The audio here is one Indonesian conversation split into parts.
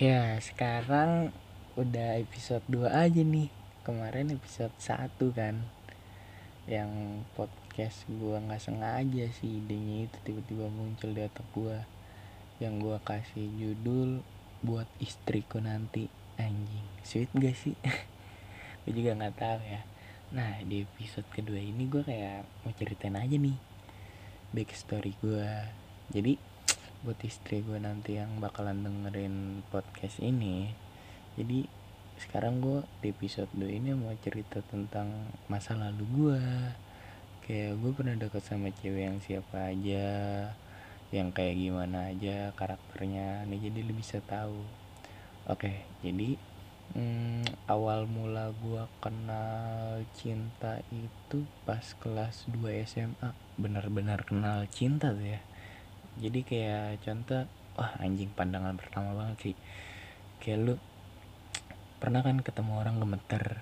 Ya sekarang udah episode 2 aja nih. Kemarin episode 1 kan. Yang podcast gua gak sengaja sih idenya itu tiba-tiba muncul di otak gua. Yang gua kasih judul buat istriku nanti. Anjing sweet gak sih? gue juga gak tahu ya. Nah di episode kedua ini gue kayak mau ceritain aja nih Backstory gue Jadi buat istri gue nanti yang bakalan dengerin podcast ini. Jadi sekarang gue di episode 2 ini mau cerita tentang masa lalu gue kayak gue pernah deket sama cewek yang siapa aja yang kayak gimana aja karakternya. Nih jadi lu bisa tahu. Oke jadi hmm, awal mula gue kenal cinta itu pas kelas 2 SMA benar-benar kenal cinta tuh ya jadi kayak contoh wah anjing pandangan pertama banget sih. Kayak lu pernah kan ketemu orang gemeter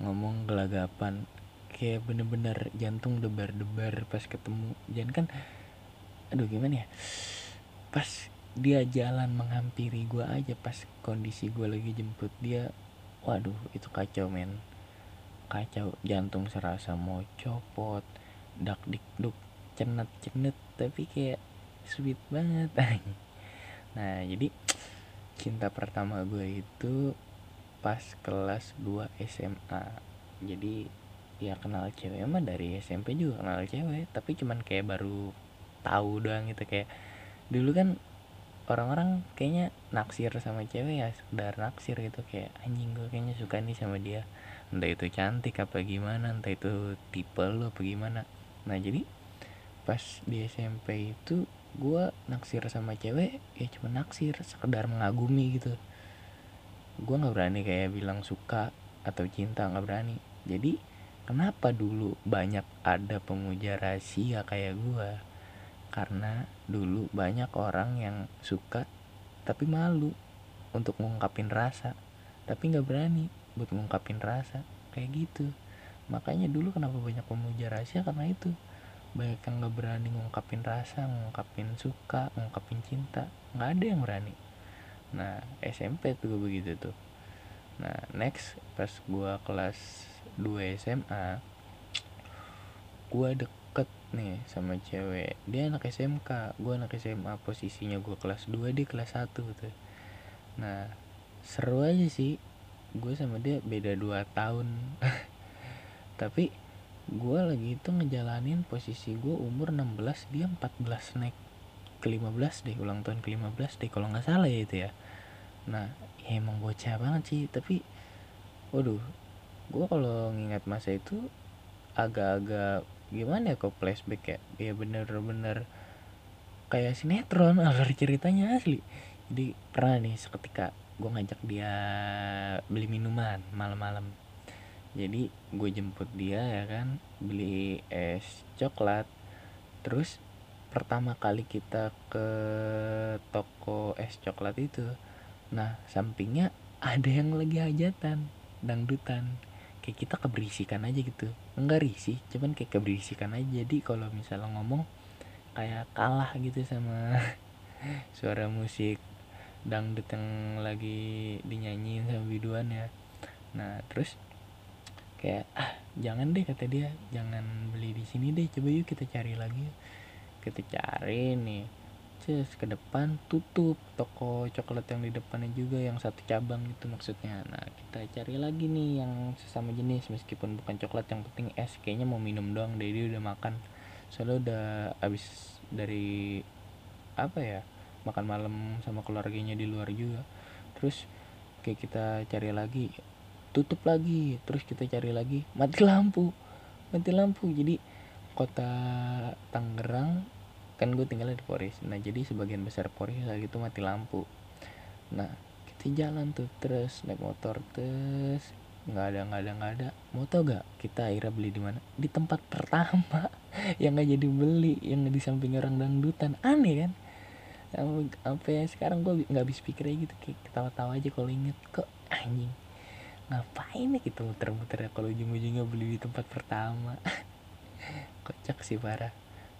ngomong gelagapan kayak bener-bener jantung debar-debar pas ketemu. Jangan kan aduh gimana ya? Pas dia jalan menghampiri gue aja pas kondisi gue lagi jemput dia waduh itu kacau men. Kacau jantung serasa mau copot dak dik duk cenet cenet tapi kayak sweet banget. Nah jadi cinta pertama gue itu pas kelas 2 SMA jadi ya kenal cewek mah dari SMP juga kenal cewek tapi cuman kayak baru tahu doang gitu. Kayak dulu kan orang-orang kayaknya naksir sama cewek ya sekedar naksir gitu. Kayak anjing gue kayaknya suka nih sama dia. Entah itu cantik apa gimana entah itu tipe lo apa gimana. Nah jadi pas di SMP itu gue naksir sama cewek ya cuma naksir sekedar mengagumi gitu. Gue nggak berani kayak bilang suka atau cinta nggak berani. Jadi kenapa dulu banyak ada pemuja rahasia kayak gue karena dulu banyak orang yang suka tapi malu untuk ngungkapin rasa. Tapi nggak berani buat ngungkapin rasa. Kayak gitu. Makanya dulu kenapa banyak pemuja rahasia? Karena itu banyak yang nggak berani ngungkapin rasa ngungkapin suka ngungkapin cinta. Nggak ada yang berani. Nah SMP tuh gue begitu tuh. Nah next pas gue kelas 2 SMA gue deket nih sama cewek. Dia anak SMK gue anak SMA posisinya gue kelas 2 dia kelas 1 tuh. Nah seru aja sih. Gue sama dia beda 2 tahun. Tapi gue lagi itu ngejalanin posisi gue umur 16 dia 14 naik ke 15 deh ulang tahun ke 15 deh kalau nggak salah ya itu ya. Nah ya emang bocah banget sih tapi waduh gue kalau ngingat masa itu agak-agak gimana ya kok flashback ya? Ya bener-bener kayak sinetron alur ceritanya asli. Jadi pernah nih seketika gue ngajak dia beli minuman malam-malam. Jadi gue jemput dia ya kan beli es coklat. Terus pertama kali kita ke toko es coklat itu nah sampingnya ada yang lagi hajatan dangdutan. Kayak kita keberisikan aja gitu. Enggak risih cuman kayak keberisikan aja. Jadi kalau misalnya ngomong kayak kalah gitu sama suara musik dangdut yang lagi dinyanyiin sama biduan ya. Nah terus jangan deh kata dia. Jangan beli di sini deh. Coba yuk kita cari lagi. Kita cari nih. Cus ke depan tutup toko coklat yang di depannya juga yang satu cabang itu maksudnya. Nah kita cari lagi nih yang sesama jenis meskipun bukan coklat yang penting es. Kayaknya mau minum doang deh udah makan. Soalnya udah abis dari apa ya makan malam sama keluarganya di luar juga. Terus kayak kita cari lagi tutup lagi terus kita cari lagi mati lampu mati lampu. Jadi kota Tangerang kan gue tinggalnya di Poris nah jadi sebagian besar Poris lagi itu mati lampu. Nah kita jalan tuh terus naik motor terus nggak ada nggak ada nggak ada. Mau tau gak kita akhirnya beli di mana? Di tempat pertama yang nggak jadi beli yang di samping orang dangdutan. Aneh kan? Sampai sekarang gue nggak habis pikir aja gitu kayak ketawa-tawa aja kalau inget. Kok anjing ngapain ya kita muter-muter ya kalau ujung-ujungnya beli di tempat pertama? Kocak sih parah.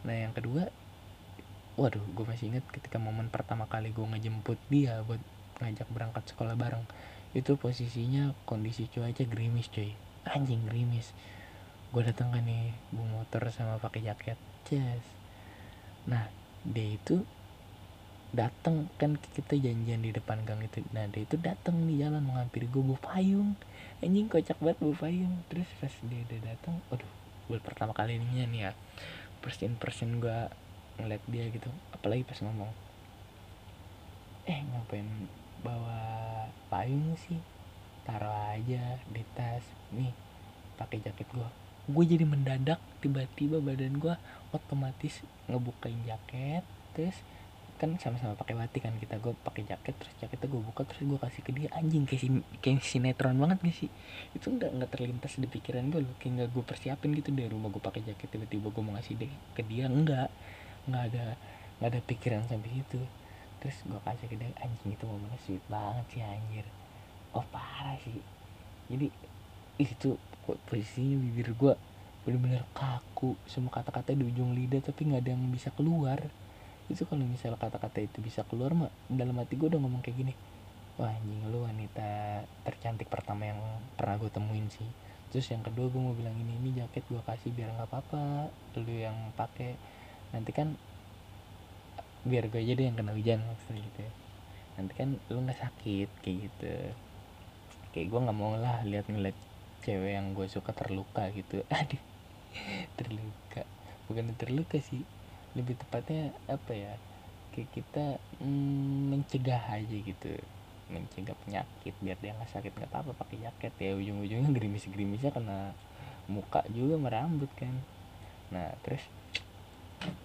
Nah yang kedua waduh gue masih inget ketika momen pertama kali gue ngejemput dia buat ngajak berangkat sekolah bareng itu posisinya kondisi cuaca gerimis cuy. Anjing gerimis. Gue datang kan nih bu motor sama pakai jaket. Jas nah dia itu datang kan kita janjian di depan gang itu. Nah dia itu datang di jalan menghampiri gue bawa payung. Anjing kocak banget bawa payung. Terus pas dia udah datang aduh buat pertama kali ini nih ya persen persen gue ngeliat dia gitu. Apalagi pas ngomong eh ngapain bawa payung sih? Taruh aja di tas nih pakai jaket gue gue jadi mendadak tiba-tiba badan gue otomatis ngebukain jaket terus kan sama-sama pakai batik kan kita gue pakai jaket terus jaketnya gue buka terus gue kasih ke dia anjing kayak si kayak sinetron banget gak sih? Itu nggak nggak terlintas di pikiran gue loh kayak nggak gue persiapin gitu dari rumah gue pakai jaket tiba-tiba gue mau ngasih deh ke dia enggak nggak ada nggak ada pikiran sampai itu terus gue kasih ke dia anjing itu momennya sweet banget sih anjir. Oh parah sih. Jadi itu posisinya bibir gue bener-bener kaku semua kata-kata di ujung lidah tapi nggak ada yang bisa keluar itu kalau misalnya kata-kata itu bisa keluar mah dalam hati gue udah ngomong kayak gini wah anjing lu wanita tercantik pertama yang pernah gue temuin sih. Terus yang kedua gue mau bilang ini ini jaket gue kasih biar nggak apa-apa lu yang pakai nanti kan biar gue aja deh yang kena hujan maksudnya gitu ya. Nanti kan lu nggak sakit kayak gitu. Kayak gue nggak mau lah lihat ngeliat cewek yang gue suka terluka gitu. Aduh terluka. Bukan terluka sih lebih tepatnya apa ya kayak kita mm, mencegah aja gitu. Mencegah penyakit biar dia nggak sakit nggak apa-apa pakai jaket ya. Ujung-ujungnya gerimis-gerimisnya kena muka juga merambut kan. Nah terus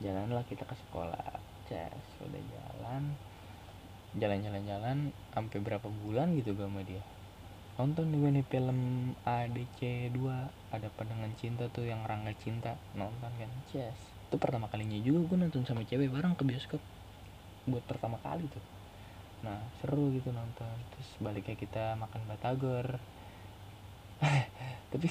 jalanlah kita ke sekolah. Cas udah jalan. Jalan-jalan-jalan sampai berapa bulan gitu gue sama dia. Nonton juga nih film ADC 2 ada pandangan cinta tuh yang Rangga Cinta. Nonton kan cas itu pertama kalinya juga gue nonton sama cewek bareng ke bioskop. Buat pertama kali tuh. Nah seru gitu nonton. Terus baliknya kita makan batagor. Tapi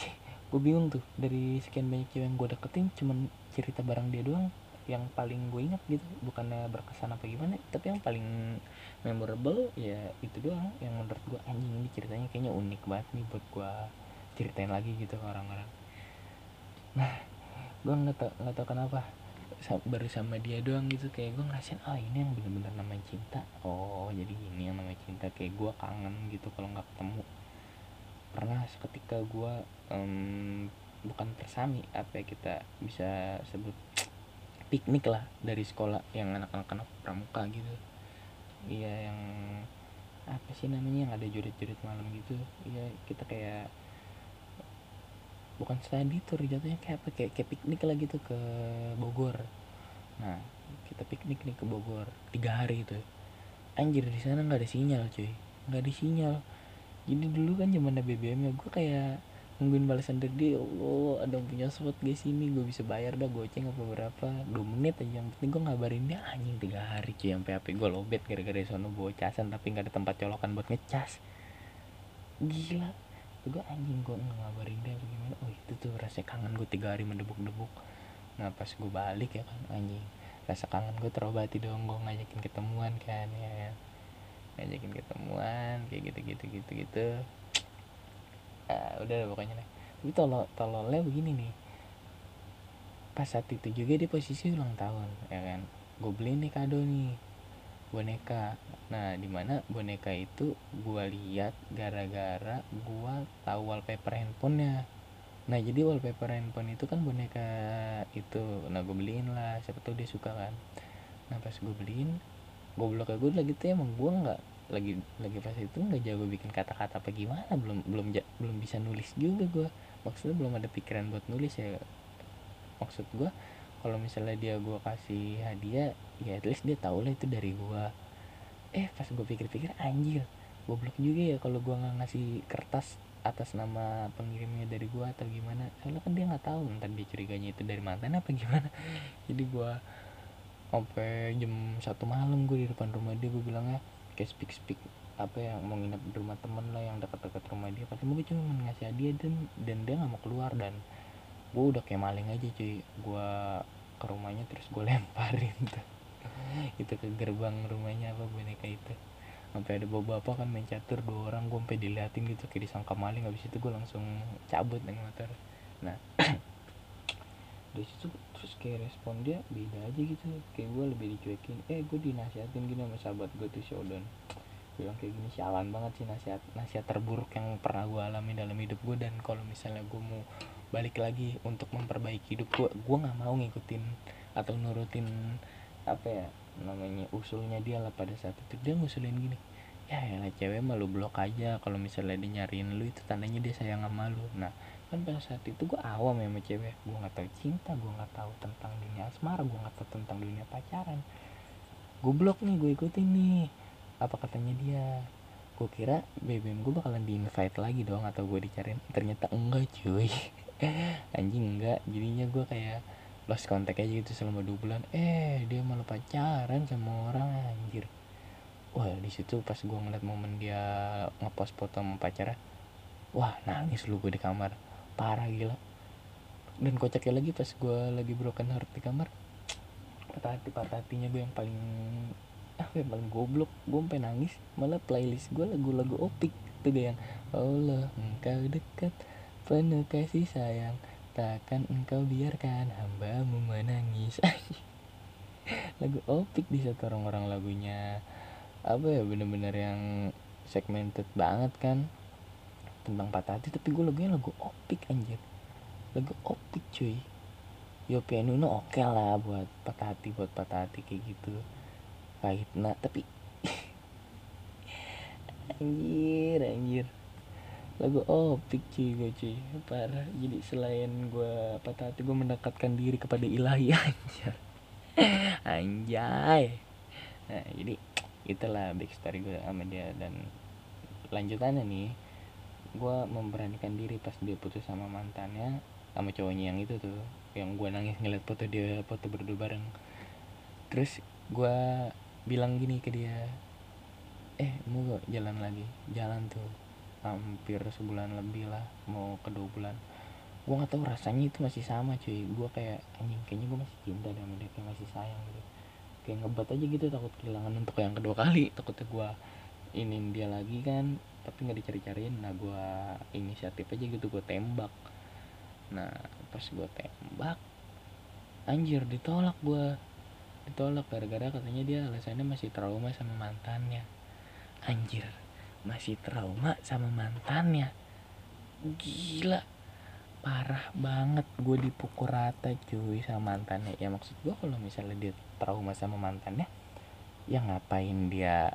gue bingung tuh. Dari sekian banyak cewek yang gue deketin cuman cerita bareng dia doang yang paling gue ingat gitu. Bukannya berkesan apa gimana tapi yang paling memorable ya itu doang. Yang menurut gue anjing ini ceritanya kayaknya unik banget nih buat gue ceritain lagi gitu ke orang-orang. Nah gue nggak tau nggak tau kenapa. Baru sama dia doang gitu. Kayak gue ngerasain oh ini yang bener-bener namanya cinta. Oh jadi ini yang namanya cinta. Kayak gue kangen gitu kalau nggak ketemu. Pernah seketika gue um, bukan persami apa ya kita bisa sebut piknik lah dari sekolah yang anak-anak anak pramuka gitu. Iya yang apa sih namanya yang ada jurit-jurit malam gitu. Iya kita kayak bukan study tour jatuhnya kayak apa kayak, kayak piknik lah gitu ke Bogor. Nah kita piknik nih ke Bogor tiga hari itu anjir di sana nggak ada sinyal cuy. Nggak ada sinyal. Jadi dulu kan zaman BBM ya gue kayak nungguin balasan dari dia Allah ada yang punya spot guys ini gue bisa bayar dah goceng apa berapa. Dua menit aja yang penting gue ngabarin dia anjing tiga hari cuy sampai HP gue lobet gara-gara sono bawa casan tapi nggak ada tempat colokan buat ngecas. Gila gue anjing gue ngabarin dia bagaimana oh itu tuh rasa kangen gue tiga hari mendebuk-debuk. Nah pas gue balik ya kan anjing. Rasa kangen gue terobati dong gue ngajakin ketemuan kan ya kan. Ngajakin ketemuan kayak gitu gitu gitu gitu. Uh, udah pokoknya nih tapi tolol tololnya begini nih. Pas saat itu juga di posisi ulang tahun ya kan. Gue beli nih kado nih boneka. Nah di mana boneka itu gue lihat gara-gara gue tahu wallpaper handphonenya. Nah jadi wallpaper handphone itu kan boneka itu. Nah gue beliin lah. Siapa tahu dia suka kan. Nah pas gue beliin blok gue lagi tuh emang gue nggak lagi lagi pas itu nggak jago bikin kata-kata apa gimana. Belum belum belum bisa nulis juga gue maksudnya belum ada pikiran buat nulis ya. Maksud gue kalau misalnya dia gue kasih hadiah ya at least dia tau lah itu dari gue eh pas gue pikir-pikir anjir goblok juga ya kalau gue nggak ngasih kertas atas nama pengirimnya dari gue atau gimana. Soalnya kan dia nggak tahu ntar dia curiganya itu dari mantan apa gimana. Jadi gue sampai jam satu malam gue di depan rumah dia gue bilangnya kayak speak speak apa ya mau nginep di rumah temen lah yang dekat-dekat rumah dia. Pasti mungkin cuma ngasih hadiah dan dan dia nggak mau keluar dan gue udah kayak maling aja cuy. Gue ke rumahnya terus gue lemparin tuh itu ke gerbang rumahnya apa boneka itu. Sampai ada bapak kan main catur dua orang gue sampai diliatin gitu kayak disangka maling. Habis itu gue langsung cabut naik motor. Nah dari situ terus kayak respon dia beda aja gitu. Kayak gue lebih dicuekin eh gue dinasihatin gini sama sahabat gue tuh Shodan bilang kayak gini sialan banget sih nasihat nasihat terburuk yang pernah gue alami dalam hidup gue dan kalau misalnya gue mau balik lagi untuk memperbaiki hidup gue gue nggak mau ngikutin atau nurutin apa ya namanya usulnya dia lah pada saat itu. Dia ngusulin gini ya lah cewek mah lu blok aja. Kalau misalnya dia nyariin lu itu tandanya dia sayang sama lu. Nah kan pada saat itu gue awam ya sama cewek. Gue nggak tahu cinta gue nggak tahu tentang dunia asmara gue nggak tahu tentang dunia pacaran. Gue blok nih gue ikutin nih. Apa katanya dia? Gue kira BBM gue bakalan di invite lagi dong atau gue dicariin. Ternyata enggak cuy. Anjing enggak. Jadinya gue kayak lost contact aja gitu selama dua bulan. Eh dia malah pacaran sama orang anjir. Wah di situ pas gue ngeliat momen dia ngepost foto sama pacarnya wah nangis lu gue di kamar. Parah gila. Dan kocaknya lagi pas gue lagi broken heart di kamar patah hati patah hatinya gue yang paling apa yang paling goblok. Gue sampai nangis malah playlist gue lagu-lagu opik. Tuh yang Allah engkau dekat penuh kasih sayang takkan engkau biarkan hambamu menangis. Lagu opik di satu orang-orang lagunya. Apa ya bener-bener yang segmented banget kan? Tentang patah hati tapi gue lagunya lagu opik anjir. Lagu opik cuy. Yo Pianuno oke okay lah buat patah hati buat patah hati kayak gitu. Nah tapi anjir anjir lagu optik cuy gue cuy. Parah. Jadi selain gue patah hati gue mendekatkan diri kepada ilahi anjir anjay. Nah jadi itulah backstory gue sama dia. Dan lanjutannya nih gue memberanikan diri pas dia putus sama mantannya sama cowoknya yang itu tuh. Yang gue nangis ngeliat foto dia foto berdua bareng. Terus gue bilang gini ke dia eh mau gak jalan lagi? Jalan tuh hampir sebulan lebih lah mau ke dua bulan. Gue nggak tahu rasanya itu masih sama cuy. Gue kayak anjing kayaknya gue masih cinta sama dia kayak masih sayang gitu. Kayak ngebat aja gitu takut kehilangan untuk yang kedua kali. Takutnya gue ini dia lagi kan tapi nggak dicari-cariin. Nah gue inisiatif aja gitu gue tembak. Nah pas gue tembak anjir ditolak gue ditolak gara-gara katanya dia alasannya masih trauma sama mantannya. Anjir masih trauma sama mantannya. Gila. Parah banget. Gue dipukul rata cuy sama mantannya. Ya maksud gue kalau misalnya dia trauma sama mantannya ya ngapain dia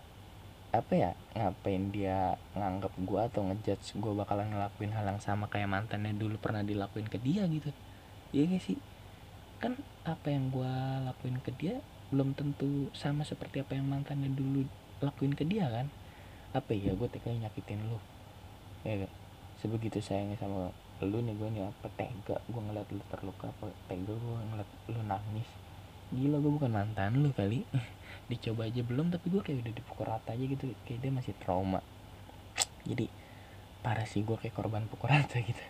apa ya ngapain dia nganggap gue atau ngejudge gue bakalan ngelakuin hal yang sama kayak mantannya dulu pernah dilakuin ke dia gitu. Iya gak sih? Kan apa yang gue lakuin ke dia belum tentu sama seperti apa yang mantannya dulu lakuin ke dia kan apa ya gue tega nyakitin lu. Ya gak? sebegitu sayangnya sama lu nih gue nih apa tega. Gue ngeliat lu terluka apa tega gue ngeliat lu nangis. Gila gue bukan mantan lu kali. Dicoba aja belum tapi gue kayak udah dipukul rata aja gitu. Kayak dia masih trauma. Jadi parah sih gue kayak korban pukul rata gitu.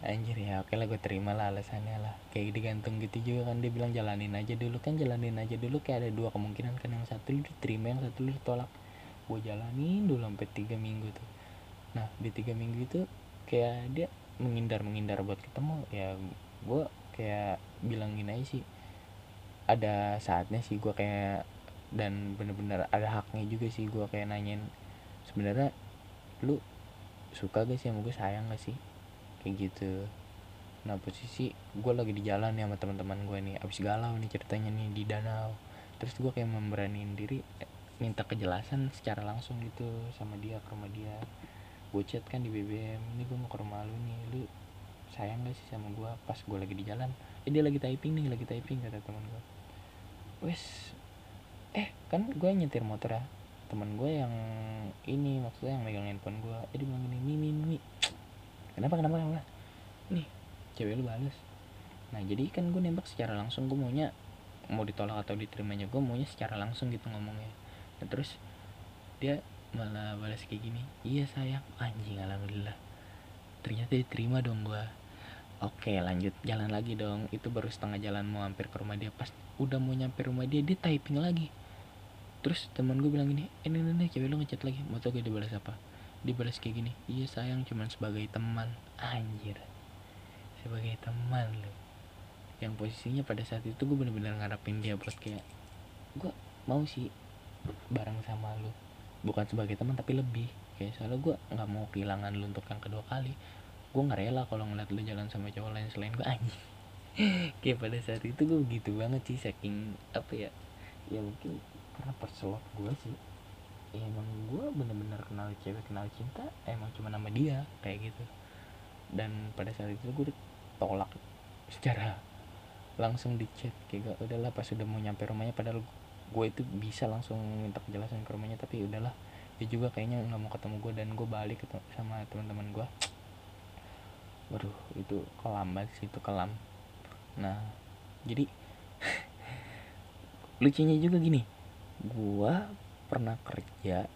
Anjir ya oke lah gue terima lah alasannya lah. Kayak digantung gitu juga kan dia bilang jalanin aja dulu. Kan jalanin aja dulu kayak ada dua kemungkinan kan. Yang satu lu diterima yang satu lu ditolak gue jalanin dulu sampai tiga minggu tuh. Nah di tiga minggu itu kayak dia menghindar menghindar buat ketemu. Ya gue kayak bilang gini aja sih ada saatnya sih gue kayak dan bener-bener ada haknya juga sih gue kayak nanyain sebenarnya lu suka gak sih sama gue sayang gak sih? Kayak gitu. Nah posisi gue lagi di jalan ya sama teman-teman gue nih abis galau nih ceritanya nih di danau. Terus gue kayak memberaniin diri minta kejelasan secara langsung gitu sama dia ke rumah dia. Gue chat kan di BBM ini gue mau ke rumah lu nih lu sayang gak sih sama gue pas gue lagi di jalan? Eh dia lagi typing nih lagi typing kata teman gue wes eh kan gue nyetir motor ya teman gue yang ini maksudnya yang megang handphone gue eh dia bilang gini mimi mimi kenapa kenapa kenapa? Nih cewek lu balas nah jadi kan gue nembak secara langsung gue maunya mau ditolak atau diterimanya gue maunya secara langsung gitu ngomongnya nah, terus dia malah balas kayak gini iya sayang. Anjing alhamdulillah. Ternyata diterima dong gue oke lanjut jalan lagi dong. Itu baru setengah jalan mau hampir ke rumah dia. Pas udah mau nyampe rumah dia dia typing lagi. Terus teman gue bilang gini eh, nih cewek lu ngechat lagi. Mau tau gak dia balas apa? Dia balas kayak gini iya sayang cuman sebagai teman. Anjir. Sebagai teman lu. Yang posisinya pada saat itu gue bener-bener ngarepin dia buat kayak gue mau sih bareng sama lu. Bukan sebagai teman tapi lebih. Kayak soalnya gue nggak mau kehilangan lu untuk yang kedua kali. Gue nggak rela kalau ngeliat lu jalan sama cowok lain selain gue anjing. Kayak pada saat itu gue gitu banget sih saking apa ya ya mungkin karena perselot gue sih. Ya emang gue bener-bener kenal cewek kenal cinta emang cuma nama dia kayak gitu. Dan pada saat itu gue tolak secara langsung di chat. Kayak gak udahlah pas sudah mau nyampe rumahnya padahal gue itu bisa langsung minta kejelasan ke rumahnya tapi udahlah dia juga kayaknya nggak mau ketemu gue dan gue balik ketemu sama teman-teman gue. Waduh itu kelam banget sih itu kelam. Nah jadi lucunya juga gini gue pernah kerja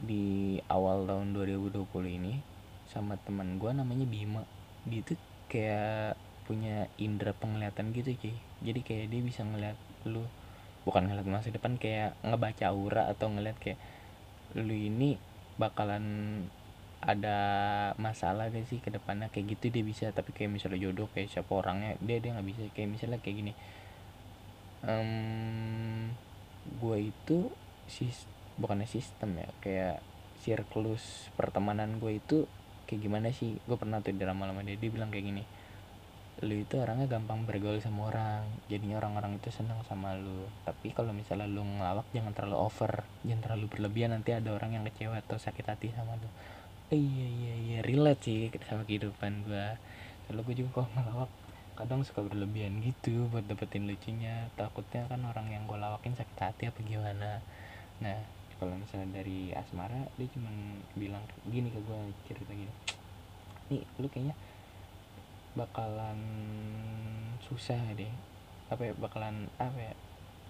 di awal tahun 2020 ini sama teman gue namanya Bima. Dia tuh kayak punya indera penglihatan gitu cuy. Jadi kayak dia bisa ngeliat lu bukan ngeliat masa depan kayak ngebaca aura atau ngeliat kayak lu ini bakalan ada masalah gak sih ke depannya? Kayak gitu dia bisa tapi kayak misalnya jodoh kayak siapa orangnya dia dia nggak bisa. Kayak misalnya kayak gini um, gue itu sis bukannya sistem ya kayak siklus pertemanan gue itu kayak gimana sih? Gue pernah tuh di lama-lama dia dia bilang kayak gini lu itu orangnya gampang bergaul sama orang jadinya orang-orang itu senang sama lu. Tapi kalau misalnya lu ngelawak jangan terlalu over jangan terlalu berlebihan nanti ada orang yang kecewa atau sakit hati sama lu. Eh, iya iya iya relate sih sama kehidupan gua. Kalau gue juga kalau ngelawak kadang suka berlebihan gitu buat dapetin lucunya. Takutnya kan orang yang gue lawakin sakit hati apa gimana. Nah kalau misalnya dari asmara dia cuma bilang gini ke gue cerita gini. Nih lu kayaknya bakalan susah deh apa ya bakalan apa ya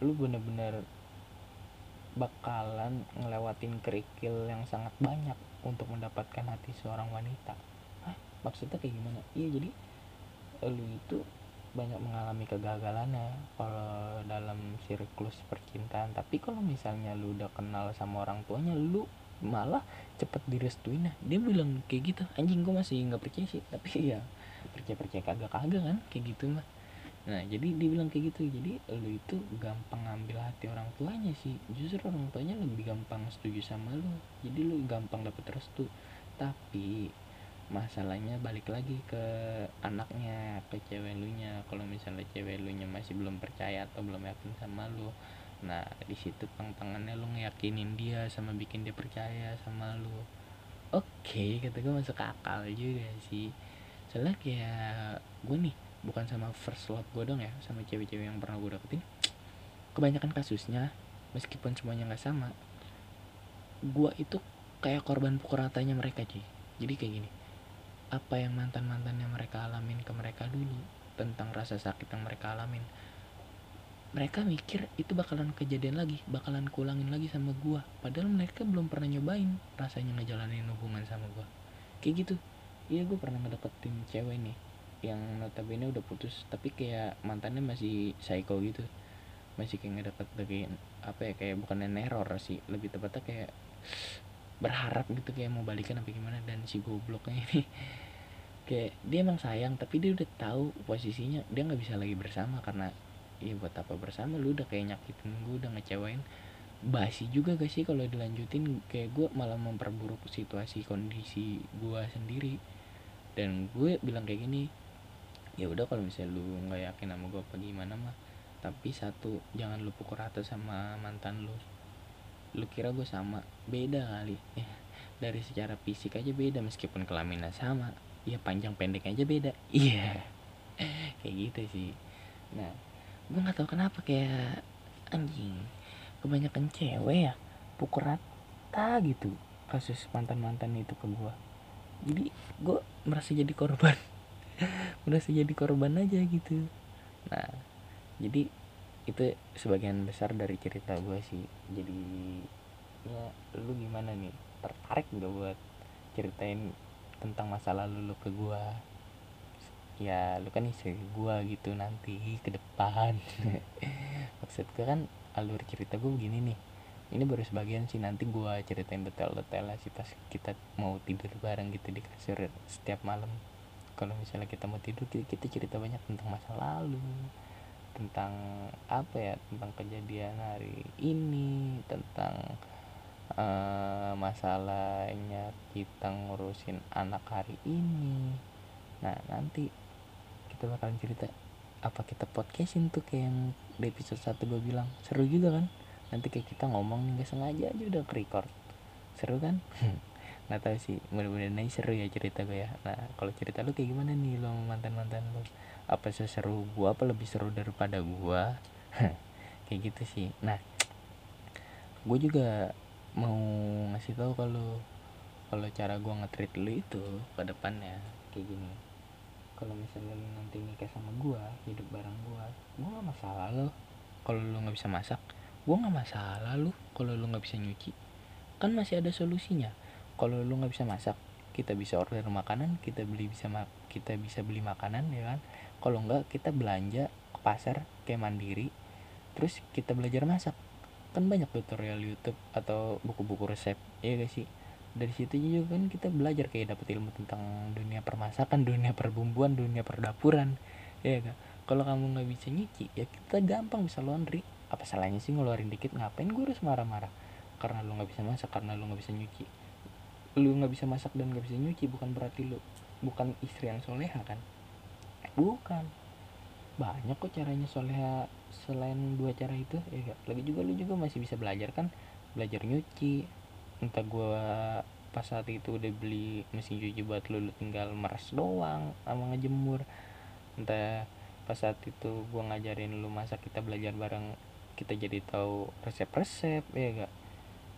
lu bener-bener bakalan ngelewatin kerikil yang sangat banyak untuk mendapatkan hati seorang wanita. Hah? maksudnya kayak gimana? Iya jadi lu itu banyak mengalami kegagalannya kalau dalam siklus percintaan. Tapi kalau misalnya lu udah kenal sama orang tuanya lu malah cepet direstuin. Nah dia bilang kayak gitu. Anjing gue masih nggak percaya sih. Tapi ya percaya percaya kagak kagak kan? Kayak gitu mah. Nah jadi dia bilang kayak gitu. Jadi lu itu gampang ngambil hati orang tuanya sih. Justru orang tuanya lebih gampang setuju sama lu. Jadi lu gampang dapet restu. Tapi masalahnya balik lagi ke anaknya ke cewek lu nya kalau misalnya cewek lu nya masih belum percaya atau belum yakin sama lu nah di situ tantangannya lu ngeyakinin dia sama bikin dia percaya sama lu. Oke okay, kata gue masuk akal juga sih soalnya kayak gue nih bukan sama first love gue dong ya sama cewek-cewek yang pernah gue dapetin kebanyakan kasusnya meskipun semuanya nggak sama gue itu kayak korban pukul ratanya mereka sih jadi kayak gini apa yang mantan mantannya mereka alamin ke mereka dulu tentang rasa sakit yang mereka alamin mereka mikir itu bakalan kejadian lagi bakalan kulangin lagi sama gue padahal mereka belum pernah nyobain rasanya ngejalanin hubungan sama gue kayak gitu iya gue pernah ngedapetin cewek nih yang notabene udah putus tapi kayak mantannya masih psycho gitu. Masih kayak ngedeket lagi apa ya kayak bukan neror sih lebih tepatnya kayak berharap gitu kayak mau balikan apa gimana dan si gobloknya ini kayak dia emang sayang tapi dia udah tahu posisinya dia nggak bisa lagi bersama karena ya buat apa bersama lu udah kayak nyakitin gue udah ngecewain. Basi juga gak sih kalau dilanjutin? Kayak gue malah memperburuk situasi kondisi gue sendiri dan gue bilang kayak gini ya udah kalau misalnya lu nggak yakin sama gue apa gimana mah tapi satu jangan lu pukul rata sama mantan lu. Lu kira gue sama beda kali. Ya dari secara fisik aja beda meskipun kelaminnya sama ya panjang pendek aja beda. Iya yeah. kayak gitu sih. Nah gue nggak tahu kenapa kayak anjing kebanyakan cewek ya pukul rata gitu kasus mantan mantan itu ke gue jadi gue merasa jadi korban. Merasa jadi korban aja gitu. Nah jadi itu sebagian besar dari cerita gue sih. Jadi ya lu gimana nih? Tertarik gak buat ceritain tentang masa lalu lu ke gue ya lu kan istri gue gitu nanti ke depan. Maksud gue kan alur cerita gue begini nih ini baru sebagian sih nanti gue ceritain detail-detail sih pas kita mau tidur bareng gitu di kasur setiap malam. Kalau misalnya kita mau tidur kita cerita banyak tentang masa lalu tentang apa ya tentang kejadian hari ini tentang uh, masalahnya kita ngurusin anak hari ini. Nah nanti kita bakalan cerita apa kita podcastin tuh kayak yang di episode satu gue bilang. Seru juga kan nanti kayak kita ngomong nih gak sengaja aja udah ke record. Seru kan? Nggak tahu sih mudah-mudahan aja seru ya cerita gue ya. Nah kalau cerita lu kayak gimana nih lo mantan mantan lu? Apa seseru gua apa lebih seru daripada gua? Kayak gitu sih. Nah gue juga mau ngasih tahu kalau kalau cara gua ngetrit lu itu ke depannya kayak gini. Kalau misalnya lu nanti nikah sama gua hidup bareng gua gua gak masalah lo kalau lu nggak bisa masak gue nggak masalah lu kalau lu nggak bisa nyuci. Kan masih ada solusinya. Kalau lu nggak bisa masak kita bisa order makanan kita beli bisa mak kita bisa beli makanan ya kan? Kalau nggak kita belanja ke pasar kayak mandiri terus kita belajar masak. Kan banyak tutorial YouTube atau buku-buku resep ya guys sih? Dari situ juga kan kita belajar kayak dapet ilmu tentang dunia permasakan dunia perbumbuan dunia perdapuran ya kan kalau kamu nggak bisa nyuci ya kita gampang bisa laundry apa salahnya sih ngeluarin dikit? Ngapain gue harus marah-marah? Karena lu nggak bisa masak karena lu nggak bisa nyuci. Lu nggak bisa masak dan nggak bisa nyuci bukan berarti lu bukan istri yang soleha kan? Bukan. Banyak kok caranya soleha selain dua cara itu. Ya lagi juga lu juga masih bisa belajar kan? Belajar nyuci. Entah gue pas saat itu udah beli mesin cuci buat lu, lu tinggal meres doang sama ngejemur. Entah pas saat itu gue ngajarin lu masak kita belajar bareng kita jadi tahu resep-resep ya gak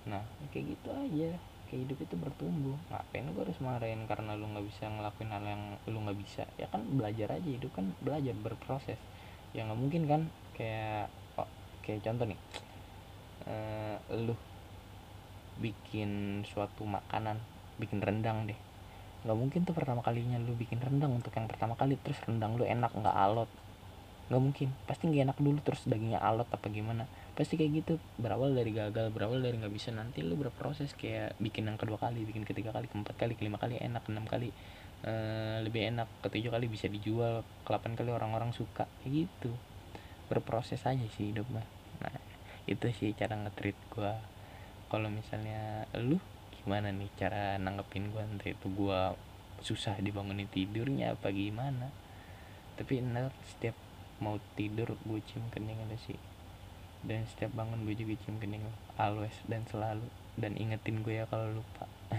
nah kayak gitu aja. Kayak hidup itu bertumbuh. Ngapain gue harus marahin karena lu nggak bisa ngelakuin hal yang lu nggak bisa? Ya kan belajar aja hidup kan belajar berproses. Ya nggak mungkin kan? Kayak oh, kayak contoh nih. Uh, lu bikin suatu makanan bikin rendang deh. Nggak mungkin tuh pertama kalinya lu bikin rendang untuk yang pertama kali terus rendang lu enak nggak alot nggak mungkin. Pasti nggak enak dulu terus dagingnya alot apa gimana. Pasti kayak gitu. Berawal dari gagal berawal dari nggak bisa. Nanti lu berproses kayak bikin yang kedua kali bikin ketiga kali keempat kali kelima kali enak enam kali. Uh, lebih enak ketujuh kali bisa dijual ke delapan kali orang-orang suka. Kayak gitu. Berproses aja sih hidup mah. Nah itu sih cara ngetrit gua. Kalau misalnya lu gimana nih cara nanggepin gua? Entah itu gua susah dibangunin tidurnya apa gimana. Tapi enak setiap mau tidur gue cium kening lu sih. Dan setiap bangun gue juga cium kening lu always dan selalu. Dan ingetin gue ya kalau lupa.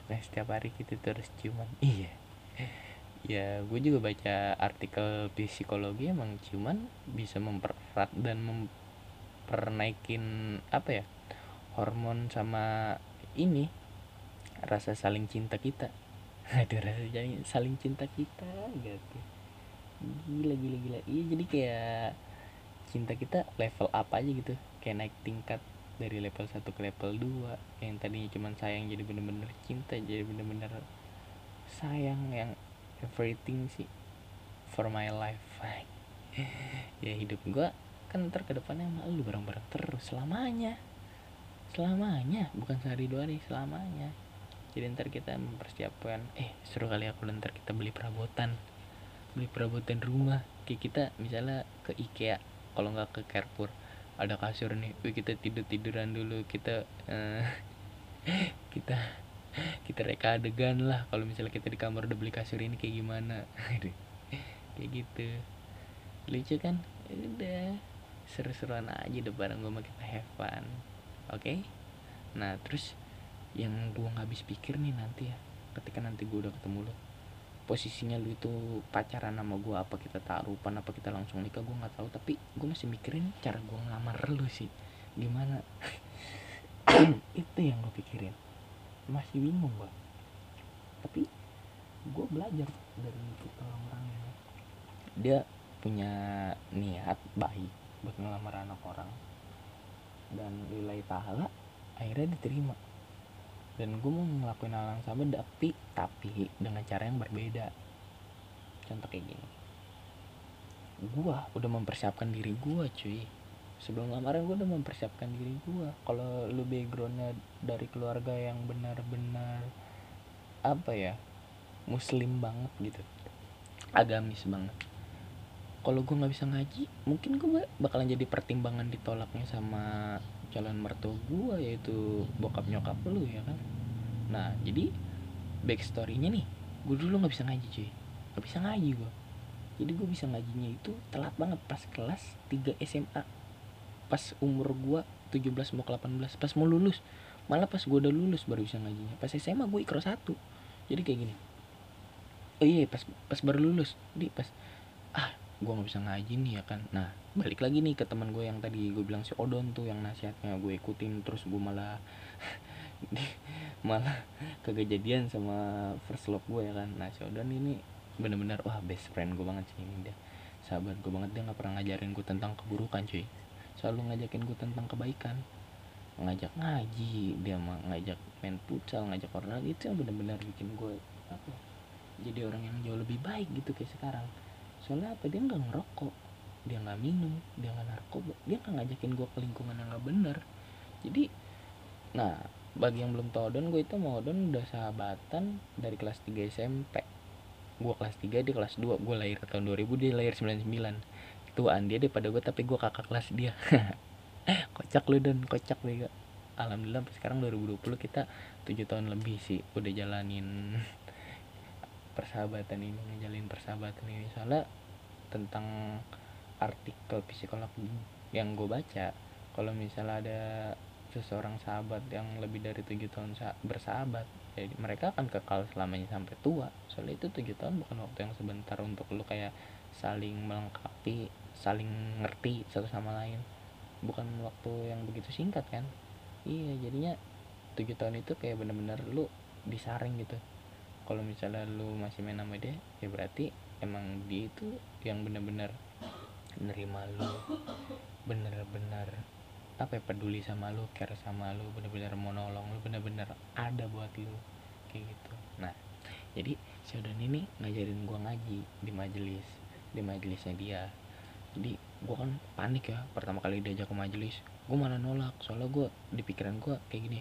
Pokoknya setiap hari kita terus ciuman. Iya. Ya gue juga baca artikel psikologi emang ciuman bisa mempererat dan mempernaikin apa ya hormon sama ini rasa saling cinta kita. Ada rasa saling cinta kita gitu gila gila gila. Iya jadi kayak cinta kita level apa aja gitu. Kayak naik tingkat dari level 1 ke level 2 yang tadinya cuma sayang jadi bener-bener cinta jadi bener-bener sayang yang everything sih for my life. Ya hidup gua kan ntar ke depannya sama lu bareng-bareng terus selamanya. Selamanya bukan sehari dua hari selamanya. Jadi ntar kita mempersiapkan eh seru kali aku ntar kita beli perabotan beli perabotan rumah. Kayak kita misalnya ke IKEA kalau nggak ke Carrefour ada kasur nih. Wih, kita tidur tiduran dulu kita uh, kita kita reka adegan lah. Kalau misalnya kita di kamar udah beli kasur ini kayak gimana? Kayak gitu. Lucu kan? Ya udah seru-seruan aja udah bareng gue sama kita have fun. Oke? Okay? nah terus yang gue nggak habis pikir nih nanti ya ketika nanti gue udah ketemu lo posisinya lu itu pacaran sama gue apa kita taruhan apa kita langsung nikah gue nggak tahu. Tapi gue masih mikirin cara gue ngelamar lu sih. Gimana? Itu yang gue pikirin. Masih bingung gue tapi gue belajar dari kita orang ini. Dia punya niat baik buat ngelamar anak orang. Dan nilai pahala akhirnya diterima dan gue mau ngelakuin hal yang sama tapi tapi dengan cara yang berbeda. Contoh kayak gini. Gue udah mempersiapkan diri gue cuy. Sebelum lamaran gue udah mempersiapkan diri gue kalau lu backgroundnya dari keluarga yang benar-benar apa ya muslim banget gitu agamis banget. Kalau gue nggak bisa ngaji mungkin gue bakalan jadi pertimbangan ditolaknya sama calon mertua gue yaitu bokap nyokap lu ya kan? Nah jadi backstorynya nih gue dulu nggak bisa ngaji cuy. Nggak bisa ngaji gue jadi gue bisa ngajinya itu telat banget pas kelas 3 SMA pas umur gue 17 mau ke 18 pas mau lulus. Malah pas gue udah lulus baru bisa ngajinya. Pas SMA gue ikro satu. Jadi kayak gini. Oh iya pas pas baru lulus. Di pas ah gue nggak bisa ngaji nih ya kan. Nah balik lagi nih ke teman gue yang tadi gue bilang si Odon tuh yang nasihatnya gue ikutin terus gue malah malah kejadian sama first love gue ya kan. Nah si Odon ini bener-bener wah best friend gue banget sih ini dia. Sahabat gue banget dia nggak pernah ngajarin gue tentang keburukan cuy. Selalu ngajakin gue tentang kebaikan. Ngajak ngaji dia mah ngajak main futsal ngajak orang itu yang bener-bener bikin gue apa jadi orang yang jauh lebih baik gitu kayak sekarang soalnya apa dia nggak ngerokok? Dia nggak minum dia nggak narkoba dia nggak ngajakin gue ke lingkungan yang nggak bener. Jadi nah bagi yang belum tahu don gue itu mau don udah sahabatan dari kelas 3 SMP gue kelas 3 dia kelas 2 gue lahir tahun 2000 dia lahir 99 tuaan dia daripada gue tapi gue kakak kelas dia. Kocak lu dan kocak juga alhamdulillah sampai sekarang 2020 kita 7 tahun lebih sih udah jalanin persahabatan ini ngejalin persahabatan ini. Soalnya tentang artikel psikolog yang gue baca kalau misalnya ada seseorang sahabat yang lebih dari tujuh tahun bersahabat jadi mereka akan kekal selamanya sampai tua. Soalnya itu tujuh tahun bukan waktu yang sebentar untuk lu kayak saling melengkapi saling ngerti satu sama lain. Bukan waktu yang begitu singkat kan? Iya jadinya tujuh tahun itu kayak bener-bener lu disaring gitu kalau misalnya lu masih main sama dia ya berarti emang dia itu yang bener-bener nerima lu bener-bener apa ya peduli sama lu care sama lu bener-bener mau nolong lu bener-bener ada buat lu kayak gitu. Nah jadi si Odon ini ngajarin gua ngaji di majelis di majelisnya dia. Jadi gua kan panik ya pertama kali diajak ke majelis gua malah nolak soalnya gua di pikiran gua kayak gini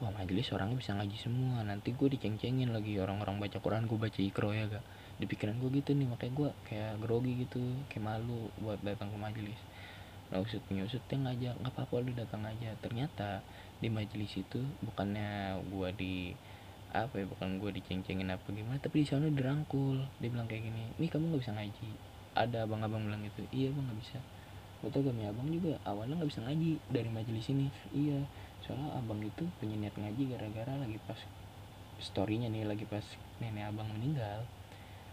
wah majelis orangnya bisa ngaji semua. Nanti gue diceng-cengin lagi. Orang-orang baca Quran gue baca ikro ya gak di pikiran gue gitu nih. Makanya gue kayak grogi gitu. Kayak malu buat datang ke majelis. Nah usut penyusut yang ngajak nggak apa-apa lu datang aja. Ternyata di majelis itu bukannya gua di apa ya bukan gua diceng-cengin apa gimana tapi di sana dirangkul. Dia bilang kayak gini nih kamu nggak bisa ngaji. Ada abang-abang bilang gitu iya bang nggak bisa. Betul kami abang juga awalnya nggak bisa ngaji dari majelis ini. Iya soalnya abang itu punya niat ngaji gara-gara lagi pas storynya nih lagi pas nenek abang meninggal.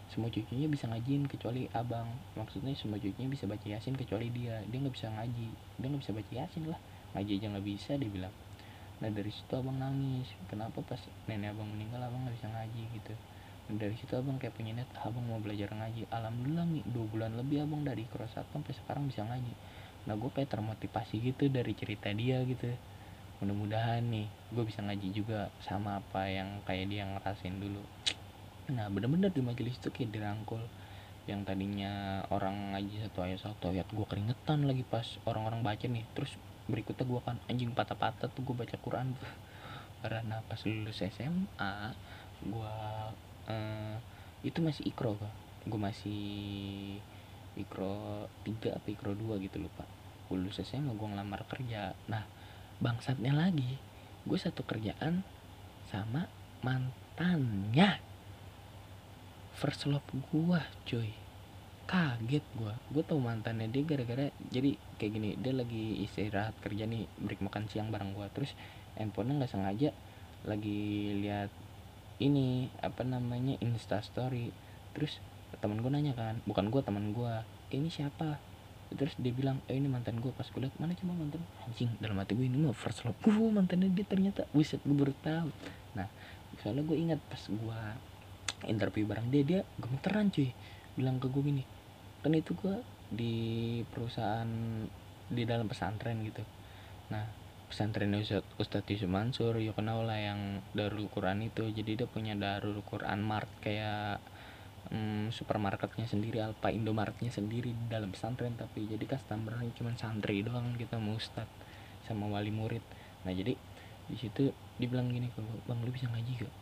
Semua cucunya bisa ngajiin kecuali abang. Maksudnya semua cucunya bisa baca yasin kecuali dia. Dia nggak bisa ngaji. Dia nggak bisa baca yasin lah. Ngaji aja nggak bisa dia bilang. Nah dari situ abang nangis. Kenapa pas nenek abang meninggal abang nggak bisa ngaji gitu? Dan dari situ abang kayak punya niat abang mau belajar ngaji. Alhamdulillah nih dua bulan lebih abang dari kelas satu sampai sekarang bisa ngaji. Nah gue kayak termotivasi gitu dari cerita dia gitu mudah-mudahan nih gue bisa ngaji juga sama apa yang kayak dia ngerasain dulu. Nah bener-bener di majelis itu kayak dirangkul. Yang tadinya orang ngaji satu ayat satu ayat gue keringetan lagi pas orang-orang baca nih. Terus berikutnya gue kan anjing patah-patah tuh gue baca Quran. Karena pas lulus SMA gue uh, itu masih ikro gue gue masih ikro tiga apa ikro dua gitu lupa. Gue lulus SMA gue ngelamar kerja. Nah bangsatnya lagi. Gue satu kerjaan sama mantannya. First love gua cuy. Kaget gua. Gua tau mantannya dia gara-gara jadi kayak gini dia lagi istirahat kerja nih break makan siang bareng gua. Terus handphonenya nggak sengaja lagi lihat ini apa namanya insta story. Terus teman gue nanya kan bukan gue teman gue ini siapa terus dia bilang eh ini mantan gue pas gue liat mana coba mantan? Anjing dalam hati gue ini mah first love gue mantannya dia ternyata wiset gue baru tahu. Nah soalnya gue ingat pas gue interview bareng dia dia gemeteran cuy. Bilang ke gue gini kan itu gue di perusahaan di dalam pesantren gitu. Nah pesantren Ustadz Ustadz Yusuf Mansur ya kenal lah yang Darul Quran itu. Jadi dia punya Darul Quran Mart kayak hmm, supermarketnya sendiri Alpa Indomaretnya sendiri di dalam pesantren tapi jadi customernya cuma santri doang kita mau ustad sama wali murid. Nah jadi di situ dibilang gini kalau bang lu bisa ngaji gak?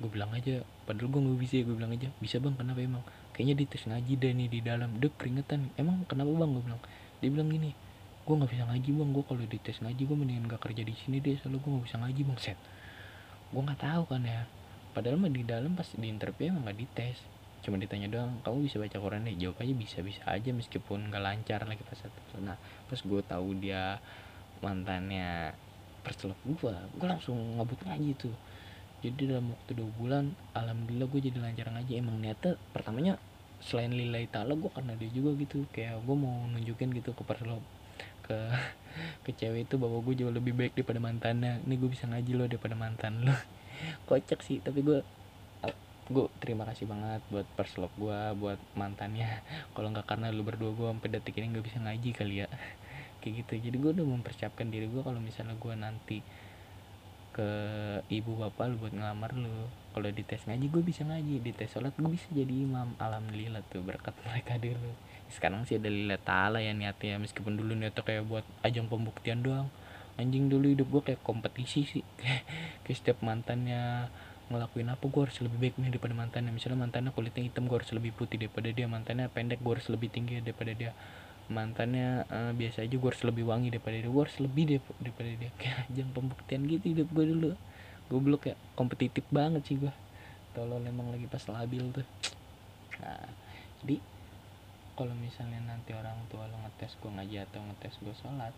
Gue bilang aja padahal gue nggak bisa gue bilang aja bisa bang kenapa emang? Kayaknya tes ngaji deh nih di dalam dek keringetan emang kenapa bang? Gue bilang. Dia bilang gini gue nggak bisa ngaji bang. Gue kalau tes ngaji gue mendingan gak kerja di sini deh soalnya gue nggak bisa ngaji bang. Set. Gue nggak tahu kan ya padahal mah di dalam pas di interview emang nggak dites. Cuma ditanya doang kamu bisa baca Quran deh jawab aja bisa bisa aja meskipun nggak lancar lagi pas satu nah pas gue tahu dia mantannya perselop gue gue langsung ngabut ngaji tuh. Jadi dalam waktu dua bulan alhamdulillah gue jadi lancar ngaji. Emang niatnya pertamanya selain lillahi ta'ala gue karena dia juga gitu. Kayak gue mau nunjukin gitu ke perselop ke ke cewek itu bahwa gue jauh lebih baik daripada mantannya. Ini gue bisa ngaji loh daripada mantan lo kocak sih tapi gue gue terima kasih banget buat perselop gue buat mantannya. Kalau nggak karena lu berdua gue sampai detik ini nggak bisa ngaji kali ya. Kayak gitu. Jadi gue udah mempersiapkan diri gue kalau misalnya gue nanti ke ibu bapak lu buat ngelamar lu. Kalau di tes ngaji gue bisa ngaji. Di tes sholat gue bisa jadi imam. Alhamdulillah tuh berkat mereka dulu. Sekarang sih ada lillah ta'ala ya niatnya. Meskipun dulu niatnya kayak buat ajang pembuktian doang anjing dulu hidup gue kayak kompetisi sih. Kayak, kayak setiap mantannya ngelakuin apa gue harus lebih baik nih daripada mantannya. Misalnya mantannya kulitnya hitam gue harus lebih putih daripada dia. Mantannya pendek gue harus lebih tinggi daripada dia. Mantannya uh, biasa aja gue harus lebih wangi daripada dia. Gue harus lebih daripada dia. Kayak jam pembuktian gitu hidup gue dulu. Gue belum kayak kompetitif banget sih gue tolong emang lagi pas labil tuh. Nah jadi kalau misalnya nanti orang tua lo ngetes gue ngaji atau ngetes gue sholat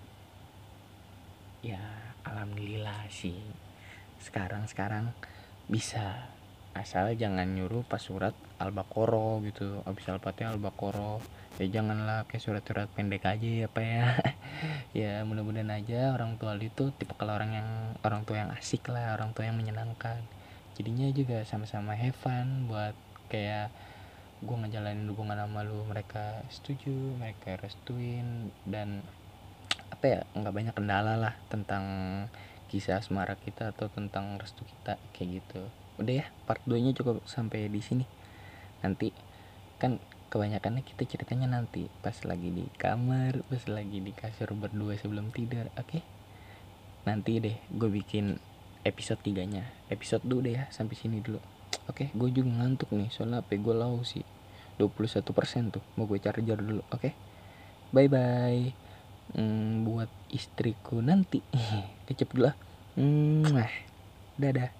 ya alhamdulillah sih. Sekarang sekarang bisa. Asal jangan nyuruh pas surat al-baqarah gitu. Abis al-fatihah al-baqarah. Ya janganlah kayak surat-surat pendek aja ya apa ya. Ya mudah-mudahan aja orang tua itu tipe kalau orang yang orang tua yang asik lah orang tua yang menyenangkan. Jadinya juga sama-sama have fun buat kayak gue ngejalanin hubungan sama lu. Mereka setuju mereka restuin dan apa ya nggak banyak kendala lah tentang kisah asmara kita atau tentang restu kita kayak gitu. Udah ya part 2 nya cukup sampai di sini. Nanti kan kebanyakannya kita ceritanya nanti pas lagi di kamar pas lagi di kasur berdua sebelum tidur oke? Okay? nanti deh gue bikin episode tiganya. Episode dulu deh ya sampai sini dulu. Oke okay, gue juga ngantuk nih soalnya HP gue lau sih 21% tuh mau gue charger dulu oke? Okay? bye bye hmm, buat istriku nanti. Kecep dulu hmm, dadah